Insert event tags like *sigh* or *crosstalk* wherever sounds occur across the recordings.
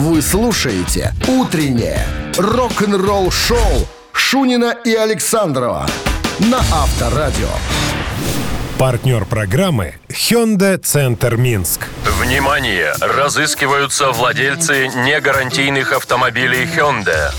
Вы слушаете «Утреннее рок-н-ролл-шоу» Шунина и Александрова на Авторадио. Партнер программы Hyundai Центр Минск. Внимание! Разыскиваются владельцы негарантийных автомобилей Hyundai.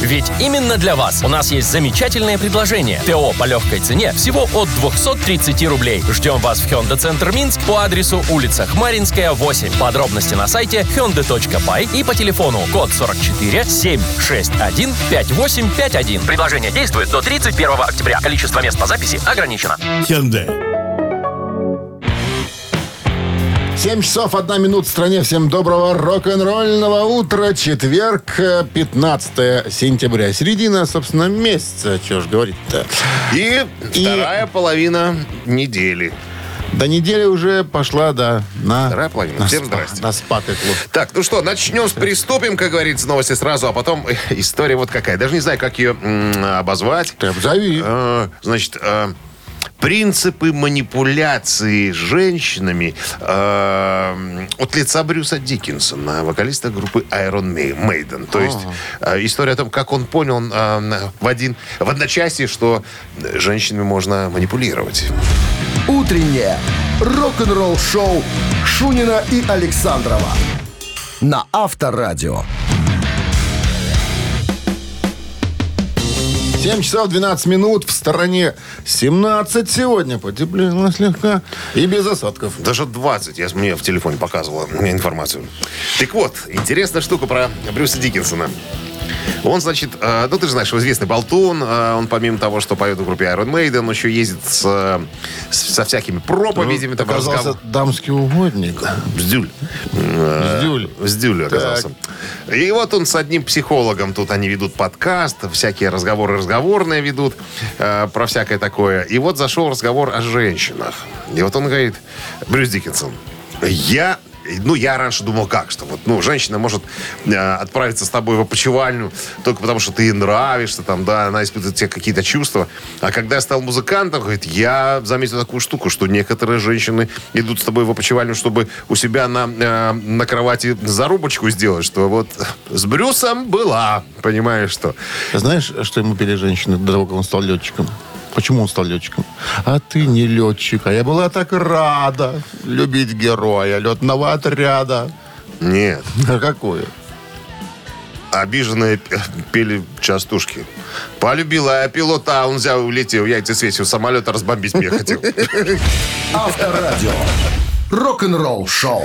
Ведь именно для вас у нас есть замечательное предложение. ТО по легкой цене всего от 230 рублей. Ждем вас в Hyundai Центр Минск по адресу улица Хмаринская, 8. Подробности на сайте hyundai.by и по телефону код 44 761 5851. Предложение действует до 31 октября. Количество мест по записи ограничено. Hyundai. 7 часов 1 минут в стране. Всем доброго рок-н-ролльного утра. Четверг, э, 15 сентября. Середина, собственно, месяца. Что ж говорить-то. И, И- вторая половина недели. До недели уже пошла, да, на... Вторая половина. на Всем спа- здрасте. На спатый клуб. Так, ну что, начнем с приступим, как говорится, новости сразу, а потом э, история вот какая. Даже не знаю, как ее м, обозвать. Ты обзови. Э, Значит, э, принципы манипуляции женщинами э, от лица Брюса Диккенсона, вокалиста группы Iron Ma- Maiden. То есть э, история о том, как он понял э, в, один, в одночасье, что женщинами можно манипулировать. «Утреннее рок-н-ролл-шоу» Шунина и Александрова на Авторадио. 7 часов 12 минут. В стороне 17 сегодня. Потеплело слегка. И без осадков. Даже 20, я мне в телефоне показывала информацию. Так вот, интересная штука про Брюса Диккенсона. Он, значит, э, ну ты же знаешь, известный болтун. э, он помимо того, что поет в группе Iron Maiden, он еще ездит с, э, со всякими проповедями. там, Оказался разгов- дамский угодник. Бздюль. Э, Бздюль. Бздюль оказался. И вот он с одним психологом, тут они ведут подкаст, всякие разговоры разговорные ведут э, про всякое такое. И вот зашел разговор о женщинах. И вот он говорит, Брюс Диккенсон, я ну, я раньше думал, как, что вот, ну, женщина может э, отправиться с тобой в опочивальню только потому, что ты ей нравишься, там, да, она испытывает тебе какие-то чувства. А когда я стал музыкантом, говорит, я заметил такую штуку, что некоторые женщины идут с тобой в опочивальню, чтобы у себя на, э, на кровати зарубочку сделать, что вот с Брюсом была, понимаешь, что. Знаешь, что ему пели женщины до того, как он стал летчиком? Почему он стал летчиком? А ты не летчик. А я была так рада любить героя летного отряда. Нет, А какое? обиженные пели частушки. Полюбила я пилота, а он взял и улетел, яйца свесил, самолет разбомбить меня хотел. Авторадио. Рок-н-ролл-шоу.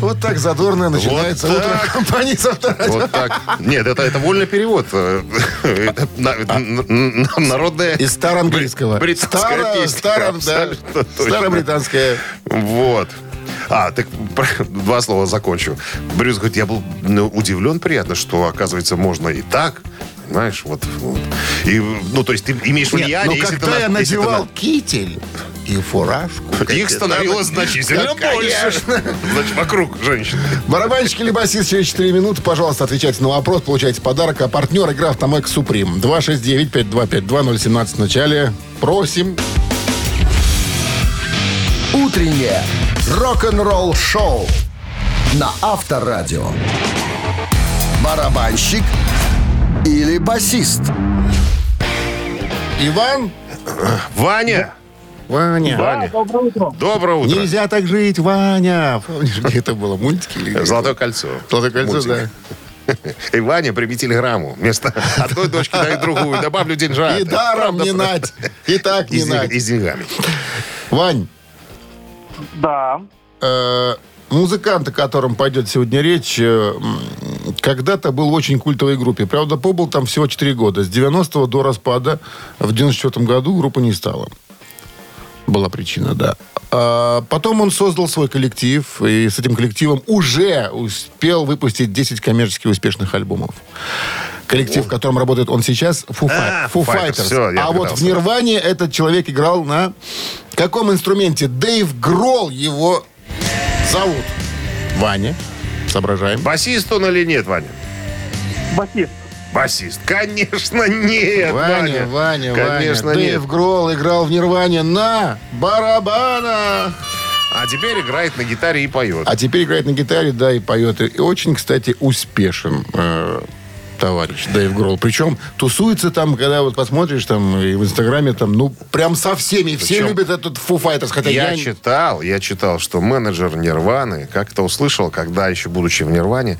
Вот так задорно начинается Вот утро так. компании с авторадио. Вот так. Нет, это, это вольный перевод. Э, это на- н- Народная... Из староанглийского. Британская Старо- песня. старо- да. Старобританская. Вот. А, так два слова закончу. Брюс говорит, я был ну, удивлен приятно, что, оказывается, можно и так. Понимаешь, вот. вот. И, ну, то есть ты имеешь Нет, влияние, но если когда ты... я на- надевал китель и фуражку... Их становилось значительно Да, больше. Значит, вокруг женщин. Барабанщик или басист через 4 минуты, пожалуйста, отвечайте на вопрос, получайте подарок. А партнер игра «Автомэк Суприм». 269-5252-017 в начале. Просим. «Утреннее рок-н-ролл-шоу» на Авторадио. Барабанщик или басист? Иван? Ваня! Ваня. Ваня. Доброе утро. Нельзя так жить, Ваня. Помнишь, где это было? Мультики или? Золотое кольцо. Золотое кольцо, да. И Ваня, прими телеграмму. Вместо одной дочки дай другую. Добавлю деньжат. И даром Правда, не нать. И так И не с, нать. и с деньгами. Вань, Да. э, музыкант, о котором пойдет сегодня речь, э, когда-то был в очень культовой группе. Правда, побыл там всего 4 года. С 90-го до распада в 94 году группа не стала. Была причина, да. А потом он создал свой коллектив, и с этим коллективом уже успел выпустить 10 коммерчески успешных альбомов. Коллектив, в котором работает он сейчас, Foo, А, Foo Fighters. А вот в Нирване этот человек играл на каком инструменте? Дэйв Гролл его зовут. Ваня. Соображаем. Басист он или нет, Ваня? Басист. Басист. Конечно, нет, Ваня, Ваня. Ваня, Конечно, Ваня. нет. Дэйв Гролл играл в Нирване на барабанах. А теперь играет на гитаре и поет. А теперь играет на гитаре, да, и поет. И очень, кстати, успешен э, товарищ Дэйв Гролл. Причем тусуется там, когда вот посмотришь там и в Инстаграме там, ну, прям со всеми. Все Причем любят этот Foo Fighters, хотя я, я... читал, я читал, что менеджер Нирваны как-то услышал, когда еще будучи в Нирване,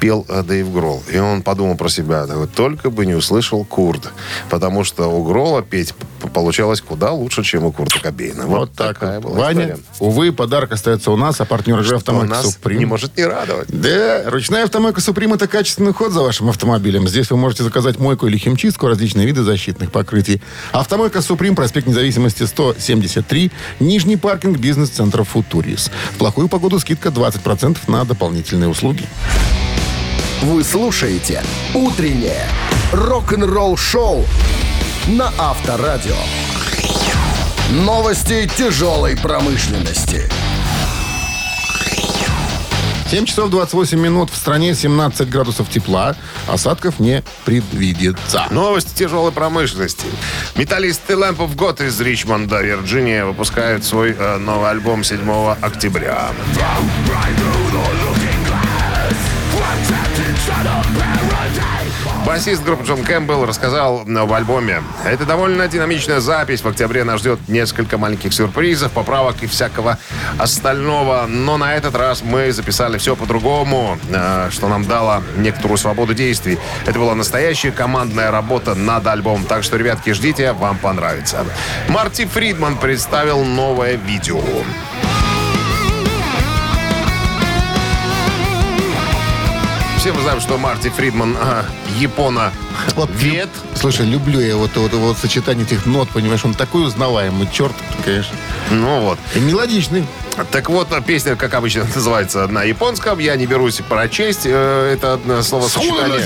пел э, Дэйв Гролл. И он подумал про себя, такой, только бы не услышал Курт. Потому что у Гролла петь получалось куда лучше, чем у Курта Кобейна. Вот, Вот так такая вот. была Ваня, история. увы, подарок остается у нас, а партнер игры Что «Автомойка нас Суприм». не может не радовать. Да, ручная автомойка «Суприм» — это качественный ход за вашим автомобилем. Здесь вы можете заказать мойку или химчистку, различные виды защитных покрытий. Автомойка «Суприм», проспект независимости 173, нижний паркинг бизнес-центра «Футурис». В плохую погоду скидка 20% на дополнительные услуги. Вы слушаете «Утреннее рок-н-ролл-шоу» на Авторадио. Новости тяжелой промышленности. 7 часов 28 минут. В стране 17 градусов тепла. Осадков не предвидится. Новости тяжелой промышленности. Металлисты Lamp of God из Ричмонда, Вирджиния, выпускают свой э, новый альбом 7 октября. Басист группы Джон Кэмпбелл рассказал об альбоме. Это довольно динамичная запись. В октябре нас ждет несколько маленьких сюрпризов, поправок и всякого остального. Но на этот раз мы записали все по-другому, э, что нам дало некоторую свободу действий. Это была настоящая командная работа над альбомом. Так что, ребятки, ждите, вам понравится. Марти Фридман представил новое видео. Все мы знаем, что Марти Фридман а, япона вет. Слушай, люблю я вот, вот, вот сочетание этих нот, понимаешь, он такой узнаваемый, черт, конечно. Ну вот. И мелодичный. Так вот, песня, как обычно, *laughs* называется на японском. Я не берусь прочесть э, это одно словосочетание.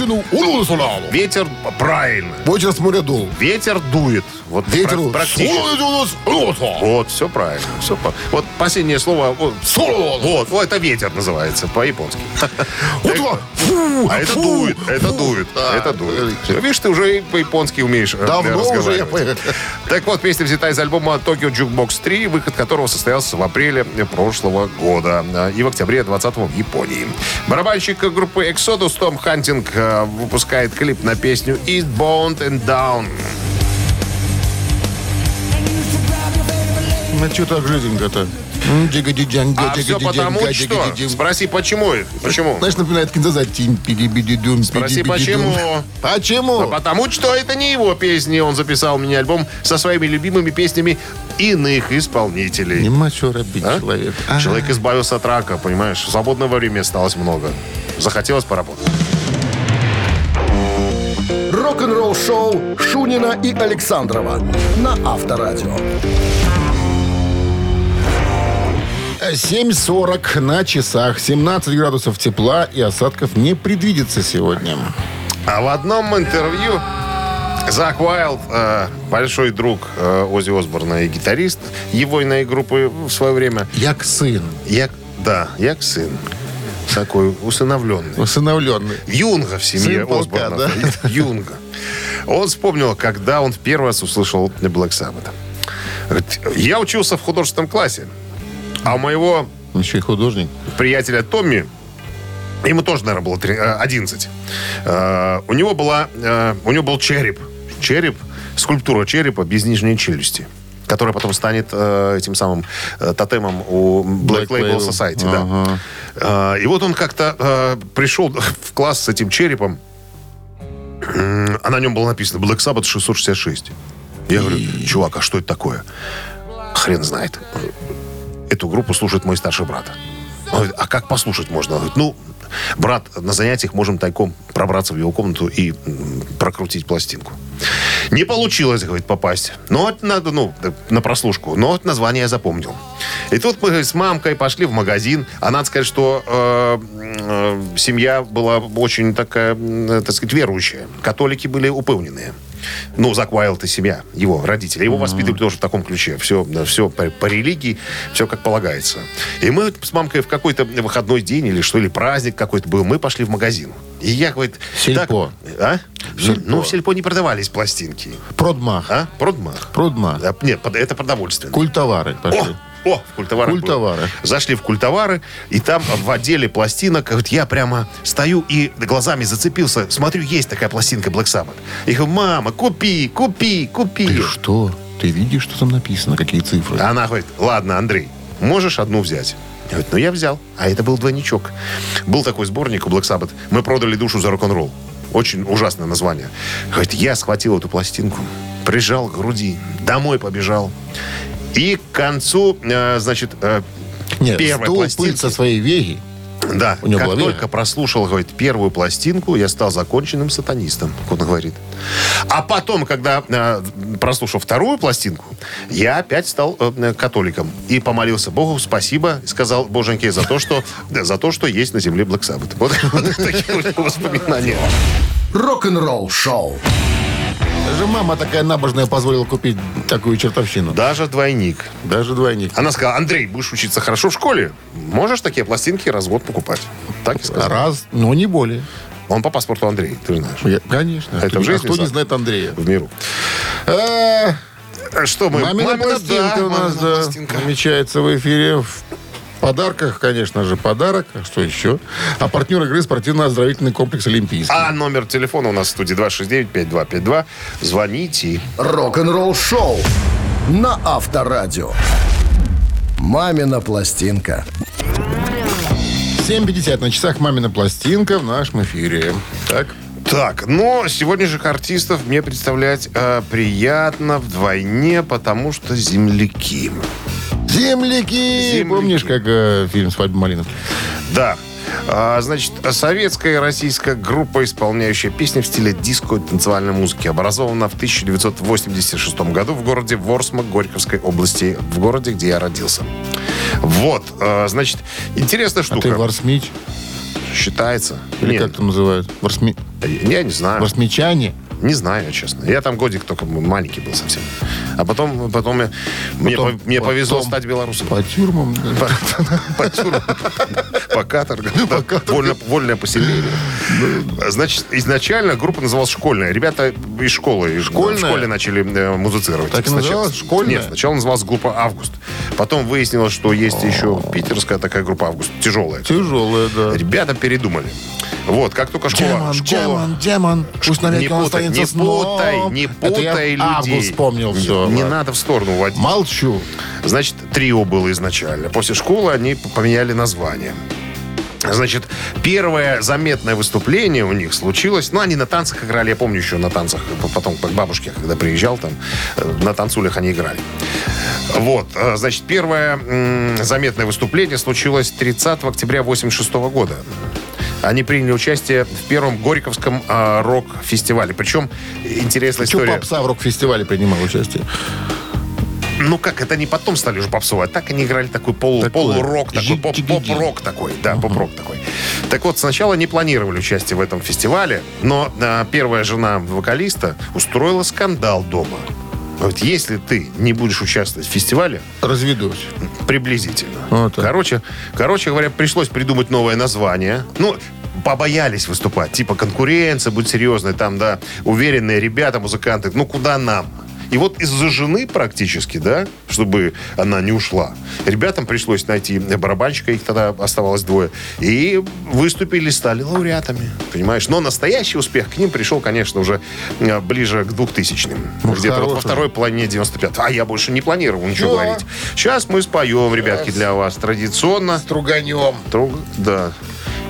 Ветер, правильно. Ветер с моря дул. Ветер дует. Вот Ветер пра- практически. Вот, все правильно. Все по- Вот последнее слово. Вот, вот, вот, это ветер называется по-японски. А это дует, это дует, это дует. Видишь, ты уже по-японски умеешь э, Давно уже я. Так вот, песня взята из альбома Tokyo Jukebox 3, выход которого состоялся в апреле прошлого года э, и в октябре 20 в Японии. Барабанщик группы Exodus Том Хантинг э, выпускает клип на песню Eastbound and Down. Ну, что так жиденько-то? А все потому что? Спроси, почему? Почему? Знаешь, напоминает Кинзаза. Спроси, почему? Почему? А Потому что это не его песни. Он записал мини-альбом со своими любимыми песнями иных исполнителей. Нема что робить, А? человек. А. Человек избавился от рака, понимаешь? Свободного времени осталось много. Захотелось поработать. Рок-н-ролл-шоу Шунина и Александрова на Авторадио. 7.40 на часах, 17 градусов тепла и осадков не предвидится сегодня. А в одном интервью Зак Уайлд, э, большой друг э, Оззи Осборна и гитарист его иной группы в свое время. Як сын, Я, да, я сын. Такой усыновленный. усыновленный. Юнга в семье Сын полка, Осборна. да? *laughs* Юнга. Он вспомнил, когда он в первый раз услышал Black Sabbath. Говорит, Я учился в художественном классе, а у моего еще и художник. приятеля Томми, ему тоже, наверное, было три- э, 11. Э, У него была, э, у него был череп. Череп, скульптура черепа без нижней челюсти которая потом станет э, этим самым э, тотемом у Black, Black Label Label. Society. Да. Э, и вот он как-то э, пришел *laughs* в класс с этим черепом, а на нем было написано Black Sabbath 666. Я говорю, чувак, а что это такое? Хрен знает. Эту группу слушает мой старший брат. Он говорит, а как послушать можно? Он говорит, ну, брат, на занятиях можем тайком пробраться в его комнату и прокрутить пластинку. Не получилось, говорит, попасть. Но вот надо, ну, на прослушку. Но вот название я запомнил. И тут мы с мамкой пошли в магазин. А надо сказать, что э, э, семья была очень такая, м, так сказать, верующая. Католики были упевненные. Ну, Зак Уайлд и семья, его родители. Его воспитывали тоже в таком ключе. Все, все по, по религии, все как полагается. И мы с мамкой в какой-то выходной день или что, или праздник какой-то был, мы пошли в магазин. И я, говорит... Сельпо. так- а? Сельпо. Ну, в сельпо не продавались пластинки. Продмах. А? Продмах. Продмах. Да, нет, это продовольствие. Культовары пошли. О, О, в культоварах. было. Культовары. Зашли в культовары, и там в отделе пластинок, вот я прямо стою и глазами зацепился. Смотрю, есть такая пластинка Black Sabbath. И говорю, мама, купи, купи, купи. Ты что? Ты видишь, что там написано, какие цифры? Она говорит, ладно, Андрей, можешь одну взять? Я говорю, ну я взял. А это был двойничок. Был такой сборник у Black Sabbath. Мы продали душу за рок-н-ролл. Очень ужасное название. Говорит, я схватил эту пластинку, прижал к груди, домой побежал. И к концу, э, значит, э, Нет, первой пластинки... пыль со своей веги. Да, У него как только прослушал, говорит, первую пластинку, я стал законченным сатанистом, как он говорит. А потом, когда э, прослушал вторую пластинку, я опять стал э, католиком. И помолился Богу, спасибо, сказал Боженьке за то, что, за то, что есть на земле Black Sabbath. *laughs* Вот, такие вот воспоминания. Рок-н-ролл шоу. Даже мама такая набожная позволила купить такую чертовщину. Даже двойник. Даже двойник. Она сказала, Андрей, будешь учиться хорошо в школе? Можешь такие пластинки раз в год покупать? Так и сказал. Раз, но не более. Он по паспорту Андрей, ты же знаешь. Я- конечно. Это Кто- в жизни, а кто не знает Андрея? В миру. Э, Что мы? Мамина Мамина, пластинка да, у нас, да, намечается в эфире. В подарках, конечно же, подарок. Что еще? А партнер игры спортивно-оздоровительный комплекс «Олимпийский». А номер телефона у нас в студии 269-5252. Звоните. Рок-н-ролл шоу на Авторадио. Мамина пластинка. 7.50 на часах «Мамина пластинка» в нашем эфире. Так, Так, но сегодняшних артистов мне представлять э, приятно вдвойне, потому что земляки. Земляки! Земляки. Помнишь, как э, фильм «Свадьба Малинов»? Да. А, значит, советская и российская группа, исполняющая песни в стиле диско и танцевальной музыки, образована в 1986 году в городе Ворсма Горьковской области, в городе, где я родился. Вот, а, значит, интересная А штука. ты Варсмич? Считается. Или Нет, как там называют? Варсми... я не знаю. Варсмичане? Не знаю, честно. Я там годик только маленький был совсем. А потом, потом я- мне, Потом- по- мне повезло потом- стать белорусом. По тюрьмам? По, тюрьмам, по каторгам, вольно- вольное поселение. Значит, изначально группа называлась «Школьная». Ребята из школы, Школьная? в школе начали э, музицировать. Так и называлась? «Школьная»? Нет, сначала называлась группа «Август». Потом выяснилось, что есть еще питерская такая группа «Август», тяжелая. Тяжелая, да. Ребята передумали. Вот, как только школа... Демон, школа демон, демон. Пусть не навеки он путай, не путай, не путай людей. Август вспомнил Не- все. Не, надо в сторону уводить. Молчу. Значит, трио было изначально. После школы они поменяли название. Значит, первое заметное выступление у них случилось. Ну, они на танцах играли. Я помню еще на танцах. Потом к бабушке, когда приезжал, там э, на танцулях они играли. Вот. э, Значит, первое заметное выступление случилось 30 октября 86 года. Они приняли участие в первом Горьковском а, рок-фестивале. Причем интересная Че история. попса в рок-фестивале принимал участие? Ну как, это они потом стали уже попсовать. Так они играли такой полу, Такое. полурок, такой поп-рок такой. Да, поп-рок такой. Так вот, сначала не планировали участие в этом фестивале, но а, первая жена вокалиста устроила скандал дома. Вот если ты не будешь участвовать в фестивале, Разведусь. приблизительно. Вот так. короче, короче говоря, пришлось придумать новое название. Ну, побоялись выступать. Типа конкуренция будет серьезная, там, да, уверенные ребята, музыканты. Ну, куда нам? И вот из-за жены практически, да, чтобы она не ушла, ребятам пришлось найти барабанщика, их тогда оставалось двое, и выступили, стали лауреатами, понимаешь? Но настоящий успех к ним пришел, конечно, уже э, ближе к 2000-м. Ну, Где-то вот во второй половине 95 А я больше не планировал ничего Да. говорить. Сейчас мы споем, ребятки, для вас традиционно. Струганем. Тру- Да.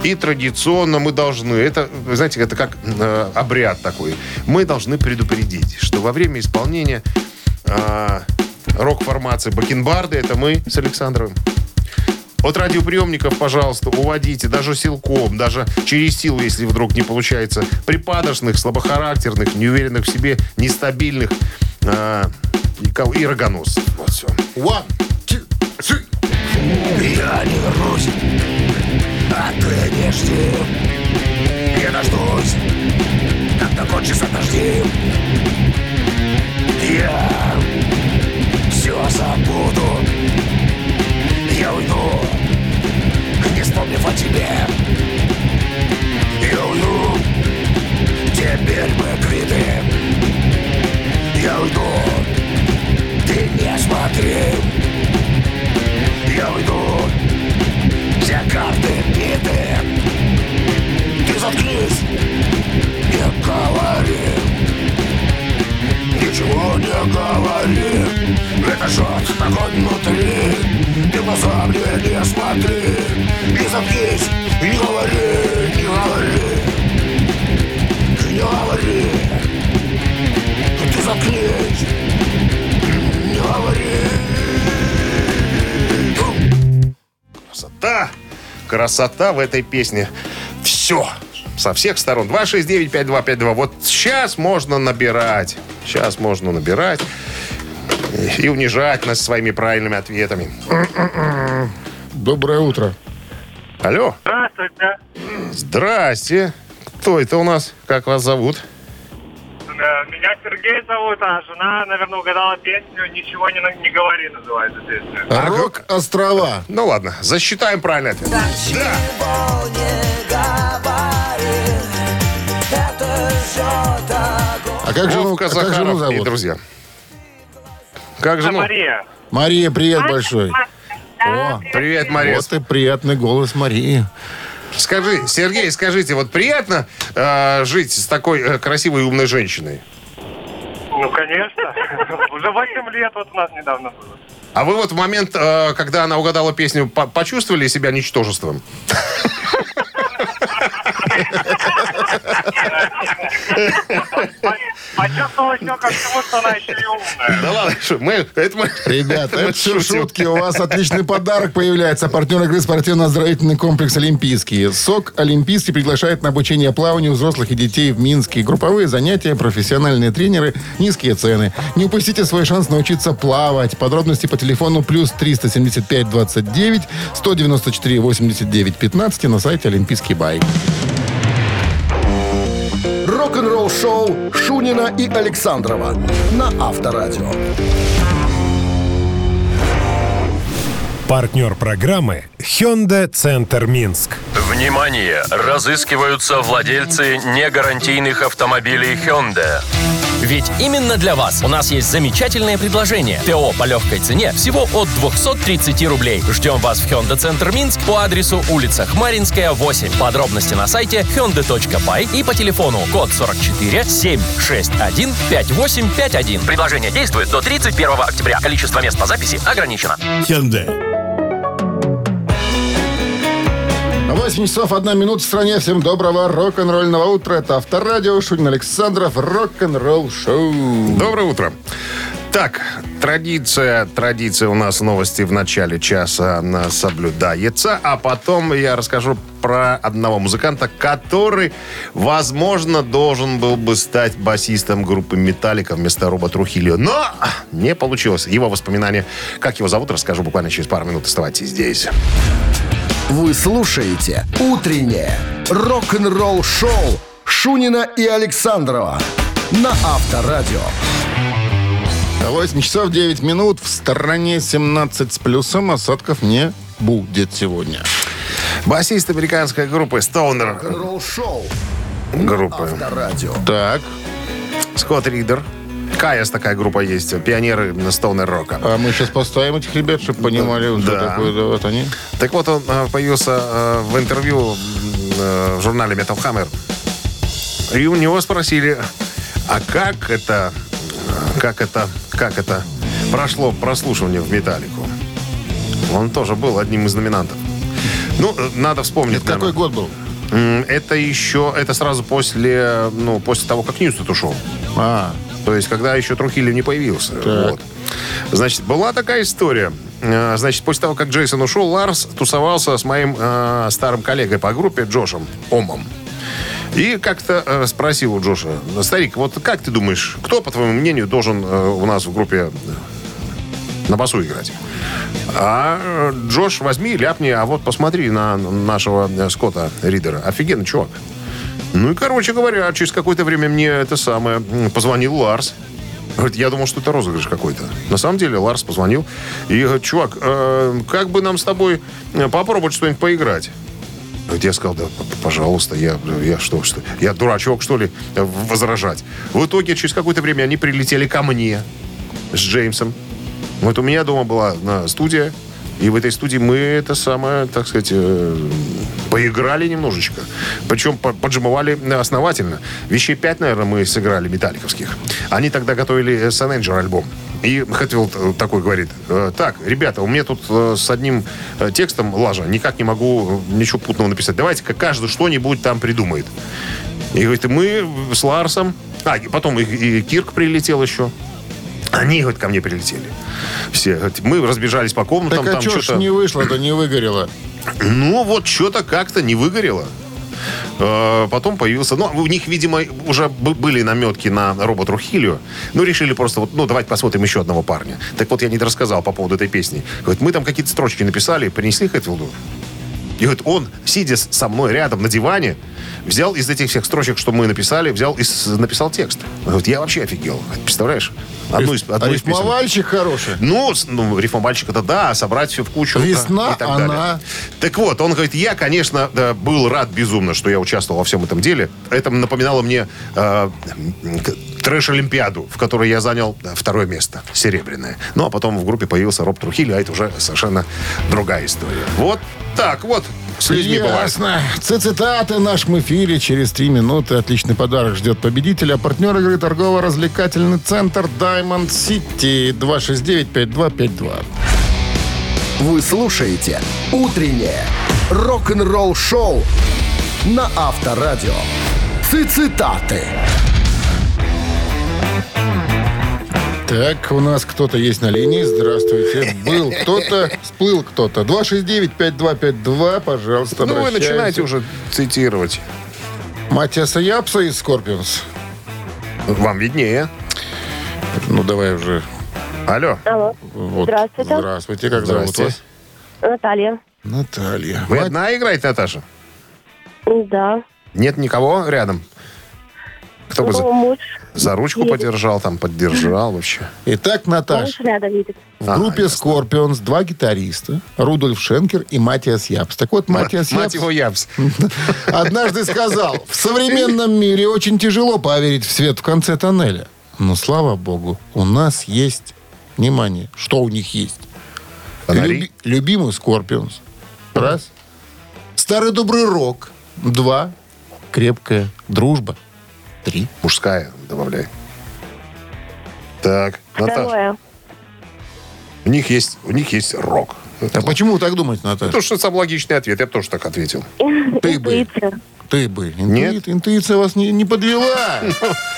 И традиционно мы должны, это, знаете, это как э, обряд такой, мы должны предупредить, что во время исполнения э, рок-формации Бакенбарды, это мы с Александровым, от радиоприемников, пожалуйста, уводите, даже силком, даже через силу, если вдруг не получается, припадочных, слабохарактерных, неуверенных в себе, нестабильных э, и, рогоносцев. Вот все. One, two, three. Я не ты не жди Я дождусь, когда кончатся дожди. Я все забуду. Я уйду, не вспомнив о тебе. Я уйду, теперь мы квиты. Я уйду, все карты биты. Ты заткнись и говори. Ничего не говори. Это шот огонь внутри. Ты в мне не смотри. И заткнись и не говори, не говори. Не говори. Ты заткнись Не говори. Красота! Красота в этой песне. Все. Со всех сторон. 269-5252. Вот сейчас можно набирать. Сейчас можно набирать. И унижать нас своими правильными ответами. Доброе утро. Алло. Здравствуйте. Здрасте. Кто это у нас? Как вас зовут? Э, Меня Сергей зовут, а жена, наверное, угадала песню «Ничего не, не говори» называется песня. Рок острова. Ну ладно, засчитаем правильный ответ. Да. А как жену, Вовка а как жену Захаров и зовут? друзья. Как жену? Мария. Мария, привет большой. О, Привет, Мария. вот и приятный голос Марии. Скажи, Сергей, скажите, вот приятно э, жить с такой э, красивой и умной женщиной? Ну, конечно. *laughs* Уже 8 лет вот у нас недавно было. А вы вот в момент, э, когда она угадала песню, по- почувствовали себя ничтожеством? *laughs* Почувствовал еще как всему, что она еще и умная. Да ладно, что, мы, это мы... Ребята, *laughs* это все шутки. У вас отличный подарок появляется. Партнер игры спортивно-оздоровительный комплекс «Олимпийский». СОК «Олимпийский» приглашает на обучение плаванию взрослых и детей в Минске. Групповые занятия, профессиональные тренеры, низкие цены. Не упустите свой шанс научиться плавать. Подробности по телефону плюс 375 29 194 89 15 и на сайте «Олимпийский бай». Рок-н-ролл шоу Шунина и Александрова на Авторадио. Партнер программы Hyundai Центр Минск. Внимание! Разыскиваются владельцы негарантийных автомобилей Hyundai. Ведь именно для вас у нас есть замечательное предложение. ТО по легкой цене всего от 230 рублей. Ждем вас в Hyundai Центр Минск по адресу улица Хмаринская, 8. Подробности на сайте hyundai.by и по телефону код 44 761 5851. Предложение действует до 31 октября. Количество мест по записи ограничено. Hyundai. 8 часов 1 минута в стране. Всем доброго рок-н-ролльного утра. Это Авторадио, Шунин Александров, рок-н-ролл шоу. Доброе утро. Так, традиция, традиция у нас новости в начале часа она соблюдается, а потом я расскажу про одного музыканта, который, возможно, должен был бы стать басистом группы Металлика вместо Роба Трухильо, но не получилось. Его воспоминания, как его зовут, расскажу буквально через пару минут. Оставайтесь здесь. Вы слушаете «Утреннее рок-н-ролл-шоу» Шунина и Александрова на Авторадио. 8 часов 9 минут. В стороне 17 с плюсом. Осадков не будет сегодня. Басист американской группы Stoner Рок-н-ролл-шоу группы Авторадио. Так, Скотт Ридер. Каяс такая группа есть, пионеры Stoner рока. а мы сейчас поставим этих ребят, чтобы понимали, что Да. такое да, вот они. Так вот, он э, появился э, в интервью э, в журнале Metal Hammer. И у него спросили, а как это, как это, как это прошло прослушивание в Металлику? Он тоже был одним из номинантов. Ну, э, надо вспомнить. Это какой год был? Это еще, это сразу после, ну, после того, как Ньюстед ушел. А, То есть, когда еще Трухилли не появился. Так. Вот. Значит, была такая история. Э, Значит, после того, как Джейсон ушел, Ларс тусовался с моим э, старым коллегой по группе Джошем Омом. И как-то э, спросил у Джоша, старик, вот как ты думаешь, кто, по твоему мнению, должен э, у нас в группе э, на басу играть? А э, Джош, возьми, ляпни, а вот посмотри на нашего Скотта Ридера. Офигенный чувак. Ну и, короче говоря, через какое-то время мне это самое позвонил Ларс. Говорит, я думал, что это розыгрыш какой-то. На самом деле Ларс позвонил и говорит, чувак, э, как бы нам с тобой э, попробовать что-нибудь поиграть? Я сказал, да, пожалуйста, я, я что, что, я дурачок, что ли, э, возражать. В итоге, через какое-то время они прилетели ко мне с Джеймсом. Вот у меня дома была на студия, и в этой студии мы это самое, так сказать, э, поиграли немножечко. Причем по- поджимовали основательно. Вещей пять, наверное, мы сыграли металликовских. Они тогда готовили Сан альбом. И Хэтфилд э, такой говорит, э, так, ребята, у меня тут э, с одним э, текстом лажа, никак не могу э, ничего путного написать. Давайте-ка каждый что-нибудь там придумает. И говорит, мы с Ларсом, а, потом и, и Кирк прилетел еще. Они, говорит, ко мне прилетели. Все. Говорит, Мы разбежались по комнатам, Так а там что ж что-то... не вышло-то, не выгорело? Ну, вот что-то как-то не выгорело. Э, Потом появился... Ну, у них, видимо, уже были наметки на робот Рухилью. Ну, решили просто вот, ну, давайте посмотрим еще одного парня. Так вот, я не рассказал по поводу этой песни. Говорит, мы там какие-то строчки написали, принесли Хэтфилду. И говорит, он, сидя со мной рядом на диване, взял из этих всех строчек, что мы написали, взял и написал текст. Говорит, я вообще офигел. Представляешь? Одну из, А одну из песен. рифмовальщик хороший. Ну, ну, рифмовальщик это да, а собрать все в кучу. Весна, и так она. далее. Так вот, он говорит, я, конечно, да, был рад безумно, что я участвовал во всем этом деле. Это напоминало мне э, трэш-олимпиаду, в которой я занял второе место, серебряное. Ну, а потом в группе появился Роб Трухиль, а это уже совершенно другая история. Вот так вот. С людьми бывает. Ясно. Цитаты в нашем эфире через три минуты. Отличный подарок ждет победителя. Партнер игры торгово-развлекательный центр Diamond City 269-5252. Вы слушаете «Утреннее рок-н-ролл-шоу» на Авторадио. Цитаты. Так, у нас кто-то есть на линии. Здравствуйте. Был кто-то, сплыл кто-то. 269-5252, пожалуйста, Ну, вы обращаемся. начинаете уже цитировать. Маттиаса Ябса из Скорпионс. Вам виднее. Ну, давай уже. Алло. Алло. Вот. Здравствуйте. Здравствуйте, как зовут Здрасте. вас? Наталья. Наталья. Вы Мать- одна играете, Наташа? Да. Нет никого рядом? Кто бы Ну, за, муж, за ручку едет. поддержал, там, поддержал вообще? Итак, Наташ, муж рядом едет. в А, группе ясно. Скорпионс два гитариста, Рудольф Шенкер и Маттиас Ябс. Так вот, Матиас Мать Япс его Ябс. *laughs* однажды сказал, в современном мире очень тяжело поверить в свет в конце тоннеля. Но, слава богу, у нас есть, внимание, что у них есть? Люби- любимый Скорпионс. Раз. Старый добрый рок. Два. Крепкая дружба. Три. Мужская, добавляй. Так, Наташа. У них есть, у них есть рок. А почему вы так думаете, Наташа? То, что самый логичный ответ. Я бы тоже так ответил. Ты бы. Интуиция. Ты бы. Нет? Интуи- Интуиция вас не, не подвела. *laughs*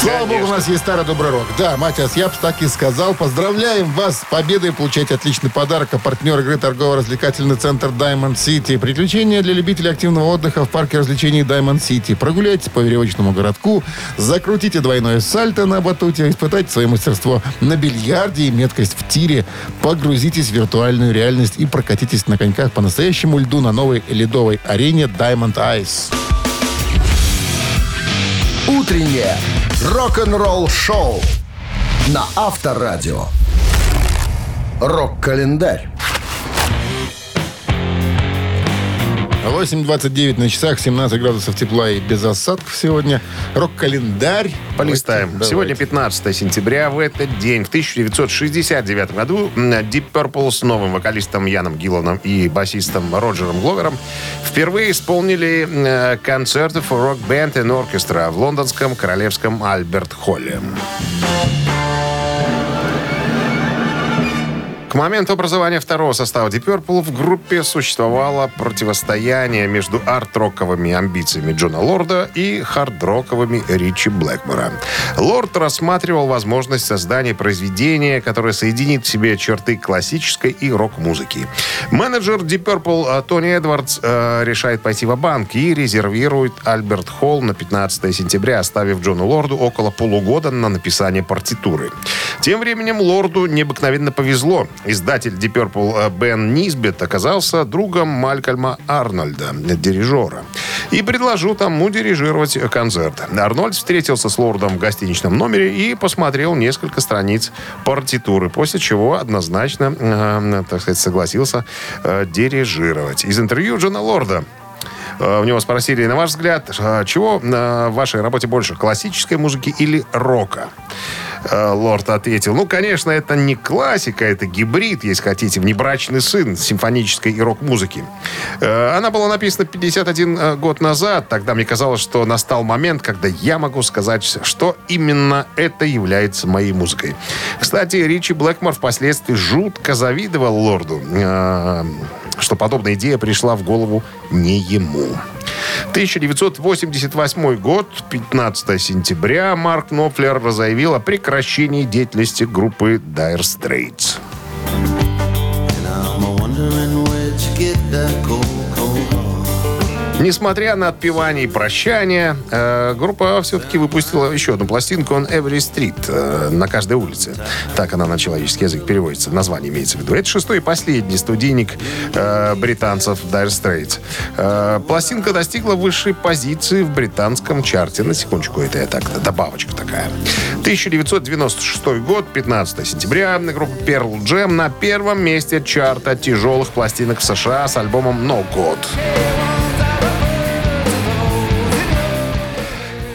Слава богу, у нас есть старый добрый рок. Да, Матиас Япс так и сказал. Поздравляем вас с победой. Получайте отличный подарок. А партнер игры торгово-развлекательный центр Diamond City. Приключения для любителей активного отдыха в парке развлечений Diamond City. Прогуляйтесь по веревочному городку, закрутите двойное сальто на батуте, испытайте свое мастерство на бильярде и меткость в тире. Погрузитесь в виртуальную реальность и прокатитесь на коньках по настоящему льду на новой ледовой арене Diamond Ice. Утреннее рок-н-ролл-шоу на Авторадио. Рок-календарь. 8.29 на часах, 17 градусов тепла и без осадков сегодня. Рок-календарь. Полистаем. Давайте, Сегодня давайте. 15 сентября. В этот день, в 1969 году, м, Deep Purple с новым вокалистом Яном Гилланом и басистом Роджером Гловером впервые исполнили э, концерты for Rock Band and Orchestra в лондонском королевском Альберт-Холле. Моменту образования второго состава Deep Purple в группе существовало противостояние между арт-роковыми амбициями Джона Лорда и хард-роковыми Ричи Блэкмора. Лорд рассматривал возможность создания произведения, которое соединит в себе черты классической и рок-музыки. Менеджер Deep Purple э, Тони Эдвардс э, решает пойти в банк и резервирует Альберт Холл на 15 сентября, оставив Джону Лорду около полугода на написание партитуры. Тем временем Лорду необыкновенно повезло. Издатель Deep Purple э, Бен Низбет оказался другом Малькольма Арнольда, дирижера, и предложил тому дирижировать концерт. Арнольд встретился с Лордом в гостиничном номере и посмотрел несколько страниц партитуры, после чего однозначно, э, так сказать, согласился э, дирижировать. Из интервью Джона Лорда У него спросили, на ваш взгляд, э, чего э, в вашей работе больше, классической музыки или рока? Э, Лорд ответил, ну, конечно, это не классика, это гибрид, если хотите, внебрачный сын симфонической и рок-музыки. Э, Она была написана 51 э, год назад. Тогда мне казалось, что настал момент, когда я могу сказать, что именно это является моей музыкой. Кстати, Ричи Блэкмор впоследствии жутко завидовал Лорду, э, что подобная идея пришла в голову не ему. 1988 год, 15 сентября, Марк Knopfler заявил о прекращении деятельности группы Dire Straits. Несмотря на отпевание и прощание, э, группа все-таки выпустила еще одну пластинку on Every Street э, на каждой улице. Так она на человеческий язык переводится. Название имеется в виду. Это шестой и последний студийник э, британцев Dire Straits. Пластинка достигла высшей позиции в британском чарте. На секундочку, это я так, добавочка такая. 1996 год, 15 сентября, группа Pearl Jam на первом месте чарта тяжелых пластинок в США с альбомом No God.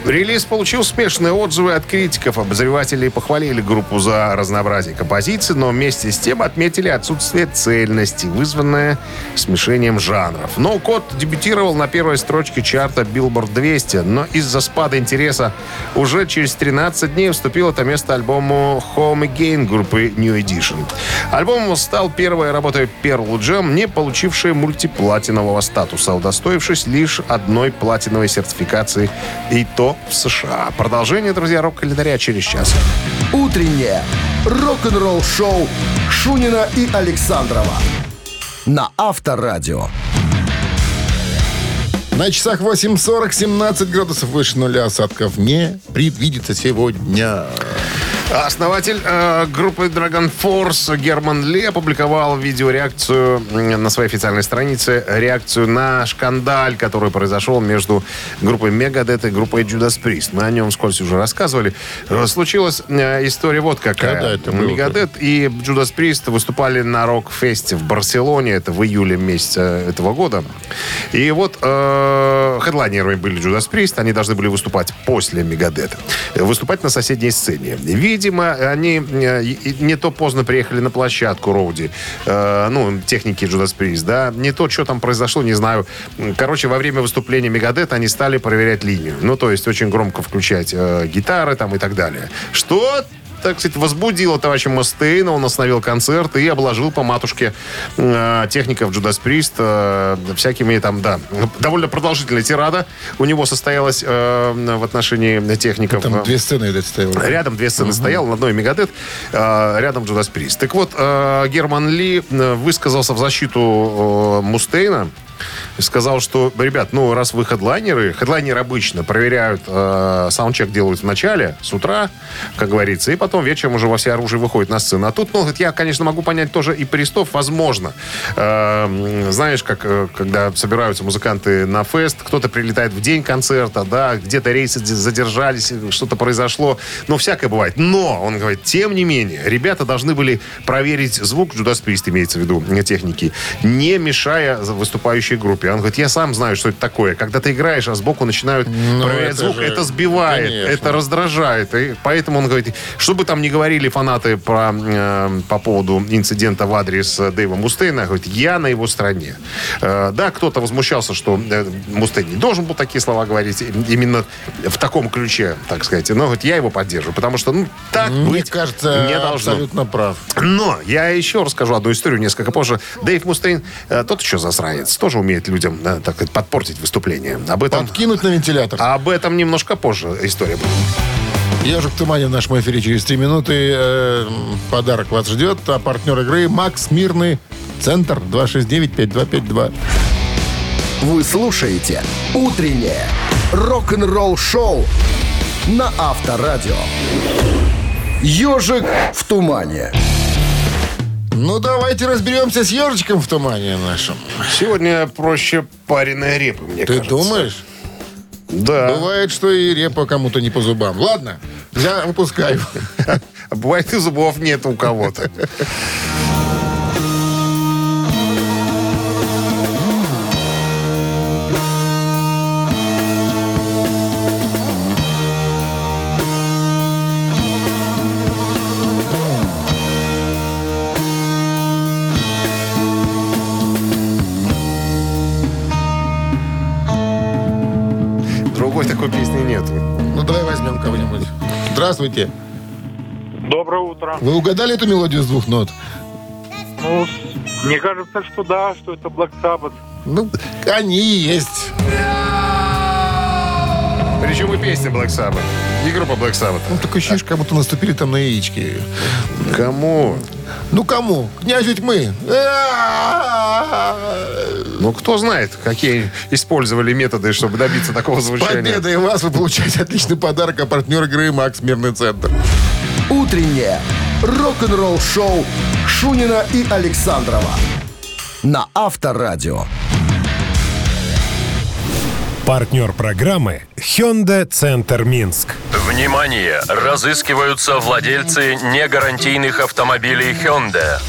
Релиз получил успешные отзывы от критиков. Обозреватели похвалили группу за разнообразие композиций, но вместе с тем отметили отсутствие цельности, вызванное смешением жанров. Но Код дебютировал на первой строчке чарта Billboard 200, но из-за спада интереса уже через 13 дней вступил это место альбому Home Again группы New Edition. Альбом стал первой работой Pearl Jam, не получившей мультиплатинового статуса, удостоившись лишь одной платиновой сертификации, и то в США. Продолжение, друзья, рок-календаря через час. Утреннее рок-н-ролл-шоу Шунина и Александрова на Авторадио. На часах 8.40, 17 градусов выше нуля осадков не предвидится сегодня. Основатель э, группы Dragon Force Герман Ли опубликовал видеореакцию на своей официальной странице, реакцию на шкандаль, который произошел между группой Megadeth и группой Judas Priest. Мы о нем вскользь уже рассказывали. Э, Случилась э, история вот какая. Когда это было? Megadeth и Judas Priest выступали на рок-фесте в Барселоне, это в июле месяца этого года. И вот э, хедлайнерами были Judas Priest, они должны были выступать после Megadeth. Выступать на соседней сцене. Видимо, они э, не то поздно приехали на площадку Роуди, э, ну, техники Judas Priest, да, не то, что там произошло, не знаю. Короче, во время выступления Megadeth они стали проверять линию. Ну, то есть очень громко включать э, гитары там и так далее. Что так сказать, возбудило товарища Мастейна. Он остановил концерт и обложил по матушке э, техников Judas Priest э, всякими там, да, довольно продолжительная тирада у него состоялась э, в отношении техников. Там две сцены, видать, стояло. Рядом две сцены стоял, на одной Мегадет, э, рядом Judas Priest. Так вот, э, Герман Ли э, высказался в защиту э, Мустейна, сказал, что, ребят, ну, раз вы хедлайнеры, хедлайнеры обычно проверяют, э, саундчек делают в начале, с утра, как говорится, и потом вечером уже во все оружие выходит на сцену. А тут, ну, я, конечно, могу понять тоже и Престов, возможно. Э, знаешь, как, э, когда собираются музыканты на фест, кто-то прилетает в день концерта, да, где-то рейсы задержались, что-то произошло, ну, всякое бывает. Но, он говорит, тем не менее, ребята должны были проверить звук, Judas Priest имеется в виду, э, техники, не мешая выступающей группе. Он говорит, я сам знаю, что это такое. Когда ты играешь, а сбоку начинают проверять это звук, же- это сбивает, конечно. это раздражает. И поэтому он говорит, что бы там ни говорили фанаты про, э, по поводу инцидента в адрес э, Дэйва Мустейна, говорит, я на его стороне. Э, да, кто-то возмущался, что э, Мустейн не должен был такие слова говорить именно в таком ключе, так сказать. Но говорит, я его поддерживаю, потому что ну, так Мне быть кажется, не должно. абсолютно прав. Но я еще расскажу одну историю несколько позже. Дэйв Мустейн, э, тот еще засранец, тоже умеет людям, э, так подпортить выступление. Об этом, Подкинуть на вентилятор. об этом немножко позже история будет. Ежик в тумане в нашем эфире через три минуты. Э, подарок вас ждет. А партнер игры Макс Мирный. Центр 269-5252. Вы слушаете «Утреннее рок-н-ролл-шоу» на Авторадио. «Ежик в тумане». Ну, давайте разберемся с ежичком в тумане нашем. Сегодня проще пареная репа, мне Ты кажется. думаешь? Да. Бывает, что и репа кому-то не по зубам. Ладно, я выпускаю. А *laughs* Бывает, и зубов нет у кого-то. Здравствуйте. Доброе утро. Вы угадали эту мелодию с двух нот? Ну, мне кажется, что да, что это Black Sabbath. Ну, они и есть. Причем и песня Black Sabbath. И группа Black Sabbath. Ну, такое ощущение, как будто наступили там на яички. Кому? Ну, кому? Князь тьмы. Ну, кто знает, какие использовали методы, чтобы добиться такого звучания. Победой вас вы получаете отличный подарок, а партнер игры «Макс Мирный центр». Утреннее рок-н-ролл-шоу Шунина и Александрова на Авторадио. Партнер программы Hyundai Центр Минск. Внимание! Разыскиваются владельцы негарантийных автомобилей Hyundai.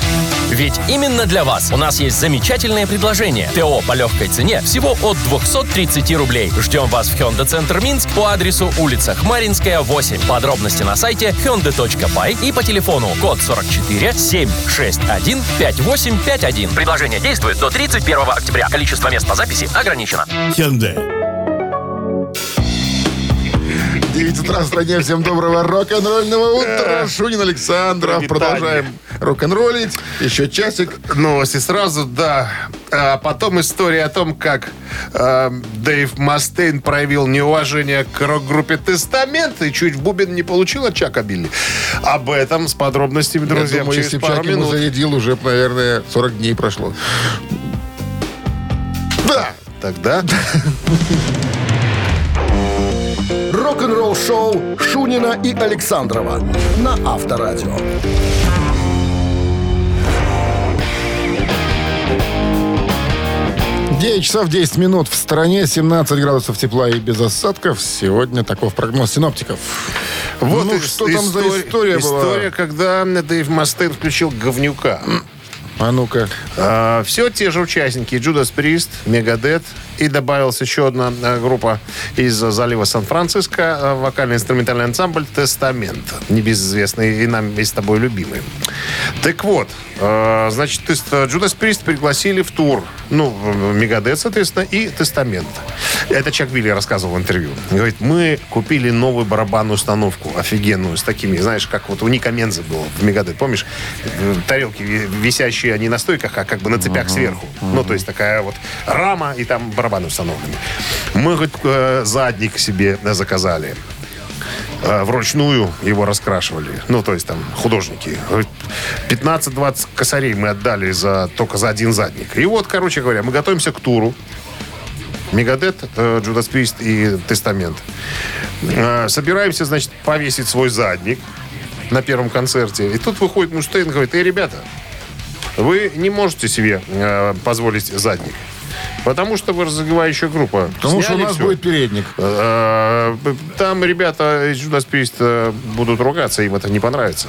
Ведь именно для вас у нас есть замечательное предложение. ТО по легкой цене всего от 230 рублей. Ждем вас в Hyundai Центр Минск по адресу улица Хмаринская, 8. Подробности на сайте hyundai.by и по телефону код 44 761 5851. Предложение действует до 31 октября. Количество мест по записи ограничено. Hyundai. 9 утра в стране. Всем доброго рок-н-ролльного утра. Шунин Александров. Продолжаем рок-н-роллить. Еще часик. Новости сразу, да. А потом история о том, как э, Дэйв Мастейн проявил неуважение к рок-группе «Тестамент» и чуть в бубен не получил от Чака Билли. Об этом с подробностями, друзья, Я думаю, через если пару Чак минут. зарядил, уже, наверное, 40 дней прошло. Да, тогда... Рок-н-ролл-шоу Шунина и Александрова на Авторадио. Девять часов 10 минут в стране, 17 градусов тепла и без осадков. Сегодня таков прогноз синоптиков. Вот ну, и- что там за история была? История, когда Дэйв Мастейн включил говнюка. А ну-ка. все те же участники. Джудас Прист, Мегадет. И добавилась еще одна э, группа из залива Сан-Франциско. э, Вокально-инструментальный ансамбль «Тестамент». Небезызвестный и нам и с тобой любимый. Так вот, э, значит, Джудас Прист пригласили в тур. Ну, Мегадет, соответственно, и «Тестамент». Это Чак Билли рассказывал в интервью. Говорит, мы купили новую барабанную установку офигенную, с такими, знаешь, как вот у Ника Менза было в Мегадет. Помнишь, э, тарелки ви- висящие, они на стойках, а как бы на цепях сверху. Ну, то есть такая вот рама, и там барабаны установлены. Мы, говорит, э, задник себе заказали. Э, Вручную его раскрашивали. Ну, то есть там художники. Говорит, 15-20 косарей мы отдали за, только за один задник. И вот, короче говоря, мы готовимся к туру. Мегадет, Джудас Прист и Тестамент. Э, Собираемся, значит, повесить свой задник на первом концерте. И тут выходит Мустейн и говорит, эй, ребята, вы не можете себе э, позволить задник. Потому что вы разогревающая группа. Потому что у Сняли нас всё. будет передник. Э, Там ребята из Judas Priest э, будут ругаться, им это не понравится.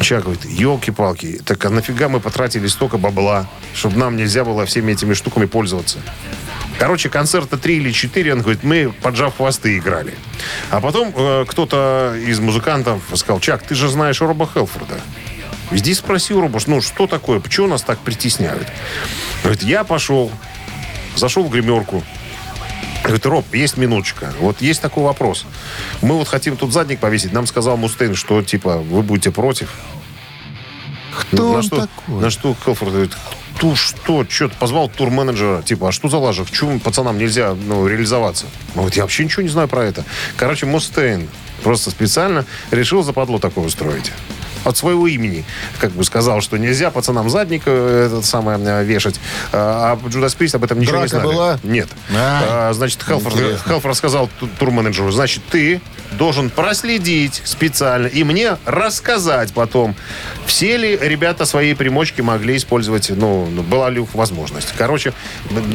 Чак говорит, елки-палки, так а нафига мы потратили столько бабла, чтобы нам нельзя было всеми этими штуками пользоваться? Короче, концерта три или четыре, он говорит, мы поджав хвосты играли. А потом э, кто-то из музыкантов сказал, Чак, ты же знаешь Роба Хелфорда. Иди спроси у Роба, ну что такое, почему нас так притесняют? Говорит, я пошел, зашел в гримерку, Говорит, Роб, есть минуточка. Вот есть такой вопрос. Мы вот хотим тут задник повесить. Нам сказал Мустейн, что, типа, вы будете против. Кто на он что, такой? На что Хелфорд говорит, ты что, что-то позвал турменеджера, типа, а что за лажа? Чему пацанам нельзя ну, реализоваться? Он говорит, я вообще ничего не знаю про это. Короче, Мустейн просто специально решил западло такое устроить. От своего имени, как бы сказал, что нельзя пацанам задник э, этот самый э, вешать. А а Джудас Прист об этом ничего не Драка знали. была? Нет. А, А, значит, Хелфорд. Хелфорд сказал ту- турменеджеру, значит, ты должен проследить специально и мне рассказать потом, все ли ребята свои примочки могли использовать, ну, ну, была ли у них возможность. Короче,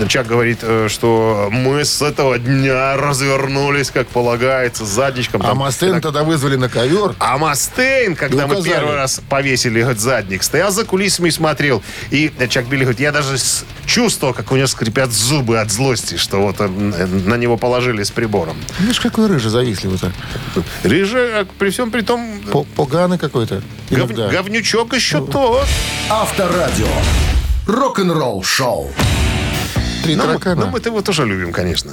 Чак говорит, э, что мы с этого дня развернулись, как полагается, с задничком. А. Мастейн тогда вызвали на ковер. А Мастейн, когда мы указали. Первый раз повесили говорит, задник, стоял за кулисами и смотрел. И э, Чак Билли говорит, я даже чувствовал, как у него скрипят зубы от злости, что вот э, на него положили с прибором. Видишь, какой рыжий завистливый-то. Рыжий, а при всем при том, По- Поганый какой-то. гов- говнючок еще тот. Авторадио. Рок-н-ролл шоу. Три Ну, мы- таракана. ну, мы-то его тоже любим, конечно.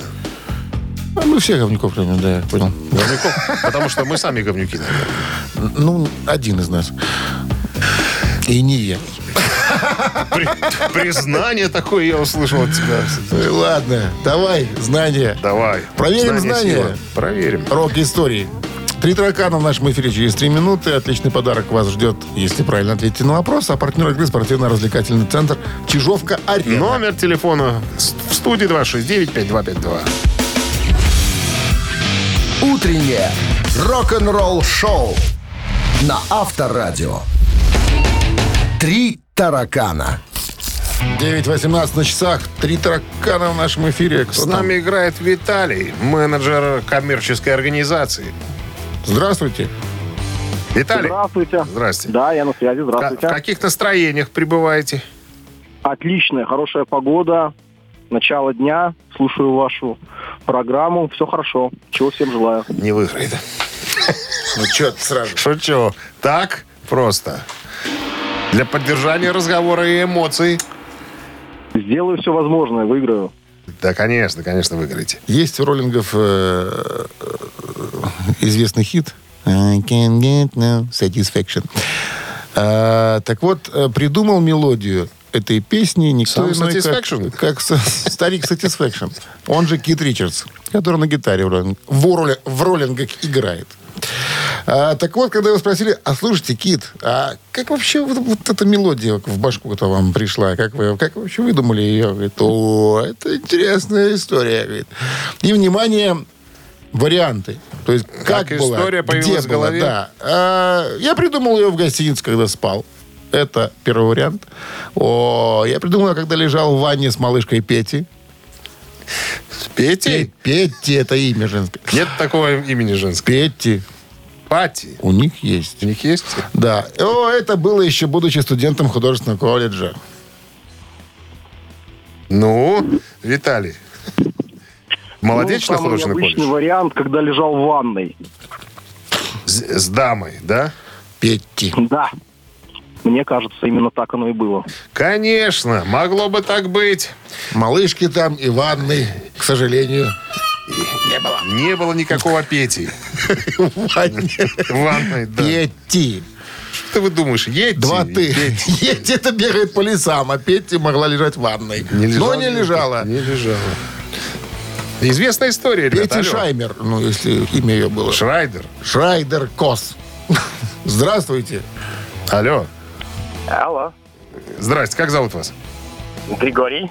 Мы все говнюков любим, да, я понял. Говнюков? Потому что мы сами говнюки, наверное. Ну, один из нас. И не я. При- признание такое я услышал от тебя. Ну, ладно, давай, знания. Давай. Проверим знания. сила. Проверим. Рок истории. Три таракана в нашем эфире через три минуты. Отличный подарок вас ждет, если правильно ответите на вопрос. А партнер игры спортивно-развлекательный центр Чижовка-Арена. Номер телефона в студии 269-5252. Утреннее рок-н-ролл-шоу на Авторадио. Три таракана. 9.18 на часах. Три таракана в нашем эфире. Кто С там? нами играет Виталий, менеджер коммерческой организации. Здравствуйте. Виталий, Здравствуйте. здрасте. Да, я на связи. Здравствуйте. В каких настроениях пребываете? Отличная, хорошая погода. Начало дня. Слушаю вашу программу. Все хорошо. Чего всем желаю. Не выиграет. Ну, что ты сразу? Шучу. Так просто. Для поддержания разговора и эмоций. Сделаю все возможное, выиграю. Да, конечно, конечно, выиграете. Есть у роллингов э, э, известный хит I can get no satisfaction. А, так вот, э, придумал мелодию этой песни никто Сам иной, как, Satisfaction? как со- старик Satisfaction. Он же Кит Ричардс, который на гитаре в, роллинг- в, ролли- в роллингах играет. А, так вот, когда его спросили, а слушайте, Кит, а как вообще вот, вот эта мелодия в башку-то вам пришла? Как вы, как вы вообще выдумали ее? Говорит, о, это интересная история. Говорит. И, внимание, варианты. То есть, как, Как история появилась где в голове? было, да. А, я придумал ее в гостинице, когда спал. Это первый вариант. О, я придумал, когда лежал в ванне с малышкой Пети. Петей? Пе- Петти это имя женское. Нет такого имени женского. Петти. Пати. У них есть. У них есть? Да. О, это было еще будучи студентом художественного колледжа. Ну, Виталий. Молодечно Ну, художественный колледж? вариант, когда лежал в ванной. С, с дамой, да? Петти. Да. Мне кажется, именно так оно и было. Конечно, могло бы так быть. Малышки там и ванны, к сожалению. Не было. Не было никакого Пети. *laughs* Ванной, да. Петти. Что вы думаешь, едьте? Два ты. Петти *laughs* это бегает по лесам, а Петти могла лежать в ванной. Не лежала, Но не лежала. Не лежала. Известная история, ребята. Петти. Шаймер, ну, если имя ее было. Шрайдер. Шрайдер Кос. *laughs* Здравствуйте. Алло. Алло. Здрасте, как зовут вас? Григорий.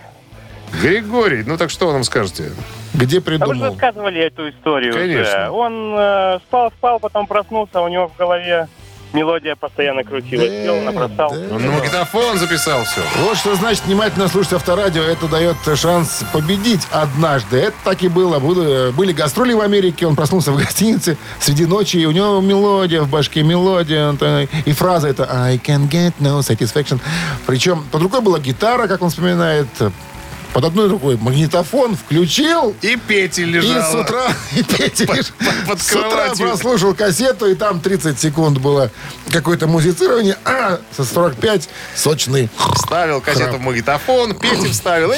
Григорий. Ну так что вы нам скажете? Где А вы же придумал? рассказывали эту историю Конечно. Он э, спал, спал, потом проснулся, у него в голове мелодия постоянно крутилась. Сел, набросал. Он на магнитофон записал все. Вот что значит внимательно слушать авторадио. Это дает шанс победить однажды. Это так и было. Были, были гастроли в Америке. Он проснулся в *laughs* гостинице среди ночи. И у него мелодия в башке, мелодия. И фраза это I can get no satisfaction. Причем под рукой была гитара, как он вспоминает. Под одной рукой магнитофон включил. И Петя И лежал. с утра и Петя лишь под с утра прослушал кассету, и там 30 секунд было какое-то музицирование, а со 45 сочный. Вставил кассету в магнитофон, Петя вставил, и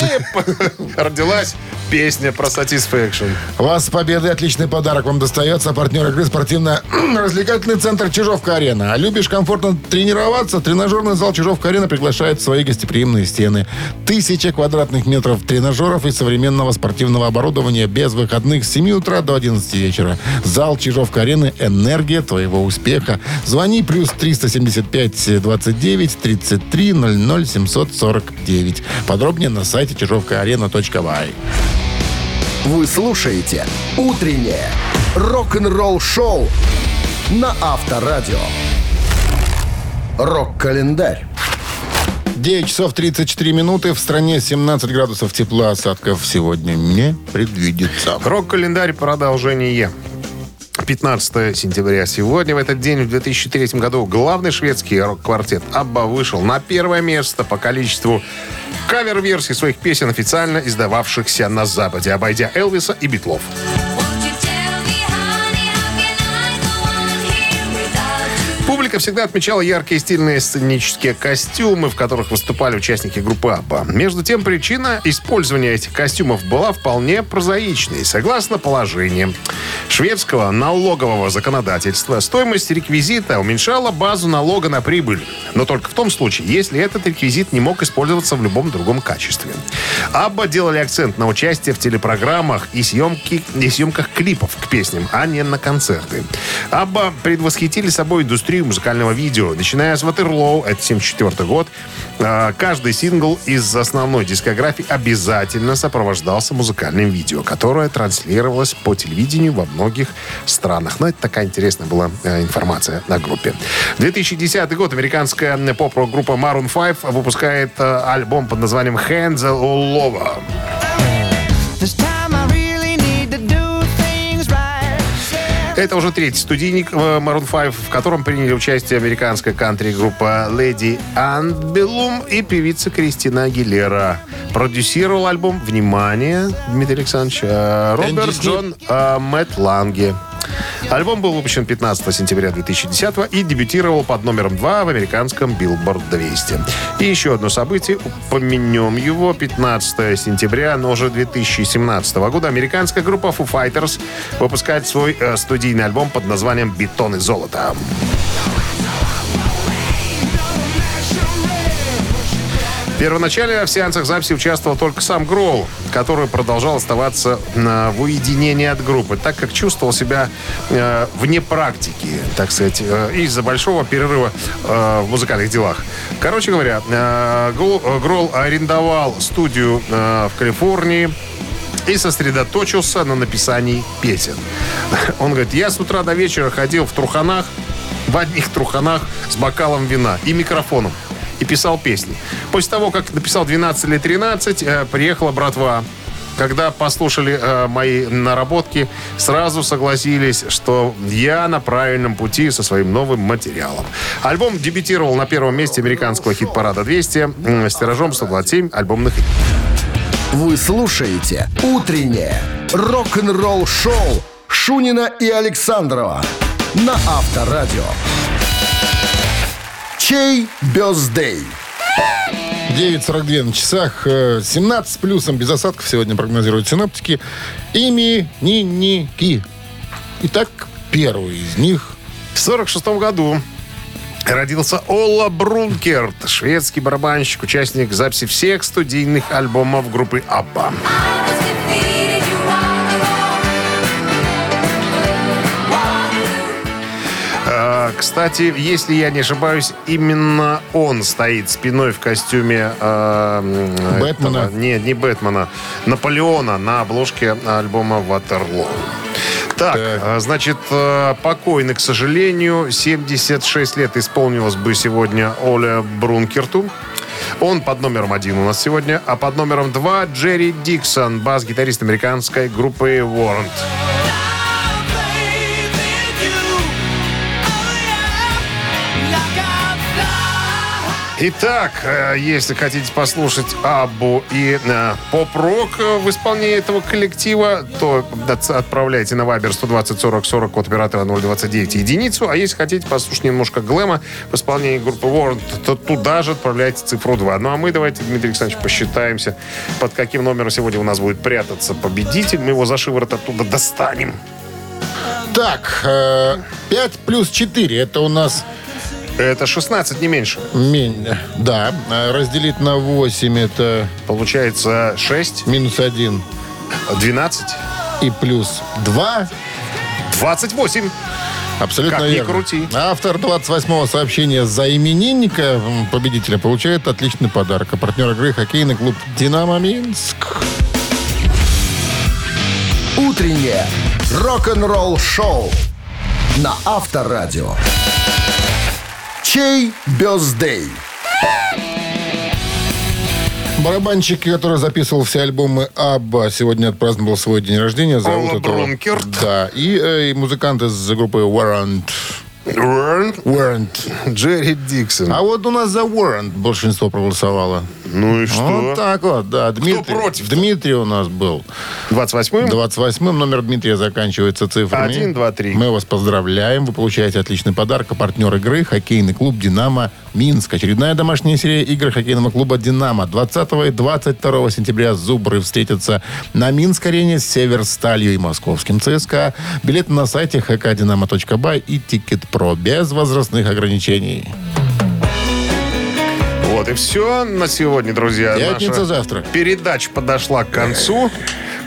*laughs* родилась песня про Satisfaction. Вас с победой отличный подарок вам достается. Партнер игры спортивно-развлекательный центр Чижовка-Арена. А любишь комфортно тренироваться? Тренажерный зал Чижовка-Арена приглашает в свои гостеприимные стены. Тысяча квадратных метров тренажеров и современного спортивного оборудования без выходных с 7 утра до 11 вечера. Зал Чижовка-Арены – энергия твоего успеха. Звони плюс 375 29 33 00 749. Подробнее на сайте чижовкаарена.бай. Вы слушаете «Утреннее рок-н-ролл-шоу» на Авторадио. Рок-календарь. 9 часов 34 минуты. В стране 17 градусов тепла. Осадков сегодня не предвидится. Рок-календарь продолжение. 15 сентября сегодня, в этот день, в 2003 году, главный шведский рок-квартет «Абба» вышел на первое место по количеству кавер-версий своих песен, официально издававшихся на Западе, обойдя Элвиса и Битлов. Публика всегда отмечала яркие стильные сценические костюмы, в которых выступали участники группы Абба. Между тем, причина использования этих костюмов была вполне прозаичной. Согласно положениям шведского налогового законодательства, стоимость реквизита уменьшала базу налога на прибыль. Но только в том случае, если этот реквизит не мог использоваться в любом другом качестве. Абба делали акцент на участие в телепрограммах и, съемки, и съемках клипов к песням, а не на концерты. Абба предвосхитили собой индустрию музыкального видео. Начиная с Ватерлоу, это 74 год, а, каждый сингл из основной дискографии обязательно сопровождался музыкальным видео, которое транслировалось по телевидению во многих странах. Но это такая интересная была э, информация на группе. 2010 год американская поп-рок-группа Maroon 5 выпускает э, альбом под названием Hands All Over. Это уже третий студийник э, Maroon 5, в котором приняли участие американская кантри-группа Lady Antebellum и певица Кристина Агилера. Продюсировал альбом, внимание, Дмитрий Александрович, э, Роберт Джон э, Мэтт Ланге. Альбом был выпущен 15 сентября 2010 и дебютировал под номером 2 в американском Billboard 200. И еще одно событие, упомянем его, 15 сентября, но уже 2017 года американская группа Foo Fighters выпускает свой э, студийный альбом под названием «Бетон и золото». Первоначально в сеансах записи участвовал только сам Гроул, который продолжал оставаться э, в уединении от группы, так как чувствовал себя э, вне практики, так сказать, э, из-за большого перерыва э, в музыкальных делах. Короче говоря, Гроул, арендовал студию в Калифорнии, и сосредоточился на написании песен. *laughs* Он говорит, я с утра до вечера ходил в труханах, в одних труханах с бокалом вина и микрофоном. И писал песни. После того, как написал 12 или 13, э, приехала братва. Когда послушали э, мои наработки, сразу согласились, что я на правильном пути со своим новым материалом. Альбом дебютировал на первом месте американского хит-парада 200 м, с тиражом 127 альбомных Вы слушаете «Утреннее рок-н-ролл-шоу» Шунина и Александрова на Авторадио. Чей бездей? 9.42 на часах. э, 17 с плюсом без осадков сегодня прогнозируют синоптики. Именинники. Итак, первый из них. В 46 году родился Ола Брункерт, шведский барабанщик, участник записи всех студийных альбомов группы Абба. Кстати, если я не ошибаюсь, именно он стоит спиной в костюме... э, Бэтмена? этого- Нет, не Бэтмена. Наполеона на обложке альбома «Ватерлоо». Так, э, значит, э, покойный, к сожалению, 76 лет исполнилось бы сегодня Оля Брункерту. Он под номером один у нас сегодня, а под номером два Джерри Диксон, бас-гитарист американской группы Warrant. Итак, э, если хотите послушать Аббу и э, поп-рок э, в исполнении этого коллектива, то отправляйте на Вайбер 120 40 40 от оператора 029 единицу. А если хотите послушать немножко глэма в исполнении группы Warrant, то туда же отправляйте цифру 2. Ну а мы давайте, Дмитрий Александрович, посчитаемся, под каким номером сегодня у нас будет прятаться победитель. Мы его за шиворот оттуда достанем. Так, э, 5 плюс 4. Это у нас... Это 16, не меньше. Мень, да, э, разделить на 8 это Получается 6, минус 1 12, и плюс 2. 28. Абсолютно Как верно. крути. Автор 28-го сообщения за именинника победителя получает отличный подарок. А партнер игры хоккейный клуб «Динамо Минск». Утреннее рок-н-ролл-шоу на Авторадио. Чей бездей? Барабанщик, который записывал все альбомы Абба, сегодня отпраздновал свой день рождения. Зовут Ола этого- Брункерт. Да, и, э, и музыкант из группы Warrant. Warrant. Warrant. Джерри Диксон. А вот у нас за Warrant большинство проголосовало. Ну и что? Вот так вот, да. Дмитрий, против-то? Дмитрий у нас был. 28-м? 28-м номер Дмитрия заканчивается цифрами. Один, два, три. Мы вас поздравляем. Вы получаете отличный подарок. А партнер игры – хоккейный клуб «Динамо» Минск. Очередная домашняя серия игр хоккейного клуба «Динамо». 20 и 22 сентября «Зубры» встретятся на Минск-арене с «Северсталью» и московским ЦСКА. Билеты на сайте hkdinamo.by и «Тикет.Про» без возрастных ограничений. Вот и все на сегодня, друзья. Пятница Наша завтра. Передача подошла к концу.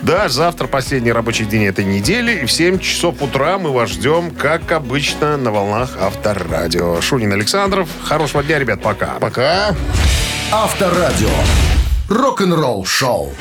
Да, завтра последний рабочий день этой недели. И в 7 часов утра мы вас ждем, как обычно, на волнах Авторадио. Шунин Александров. Хорошего дня, ребят. Пока. Пока. Авторадио. Рок-н-ролл шоу.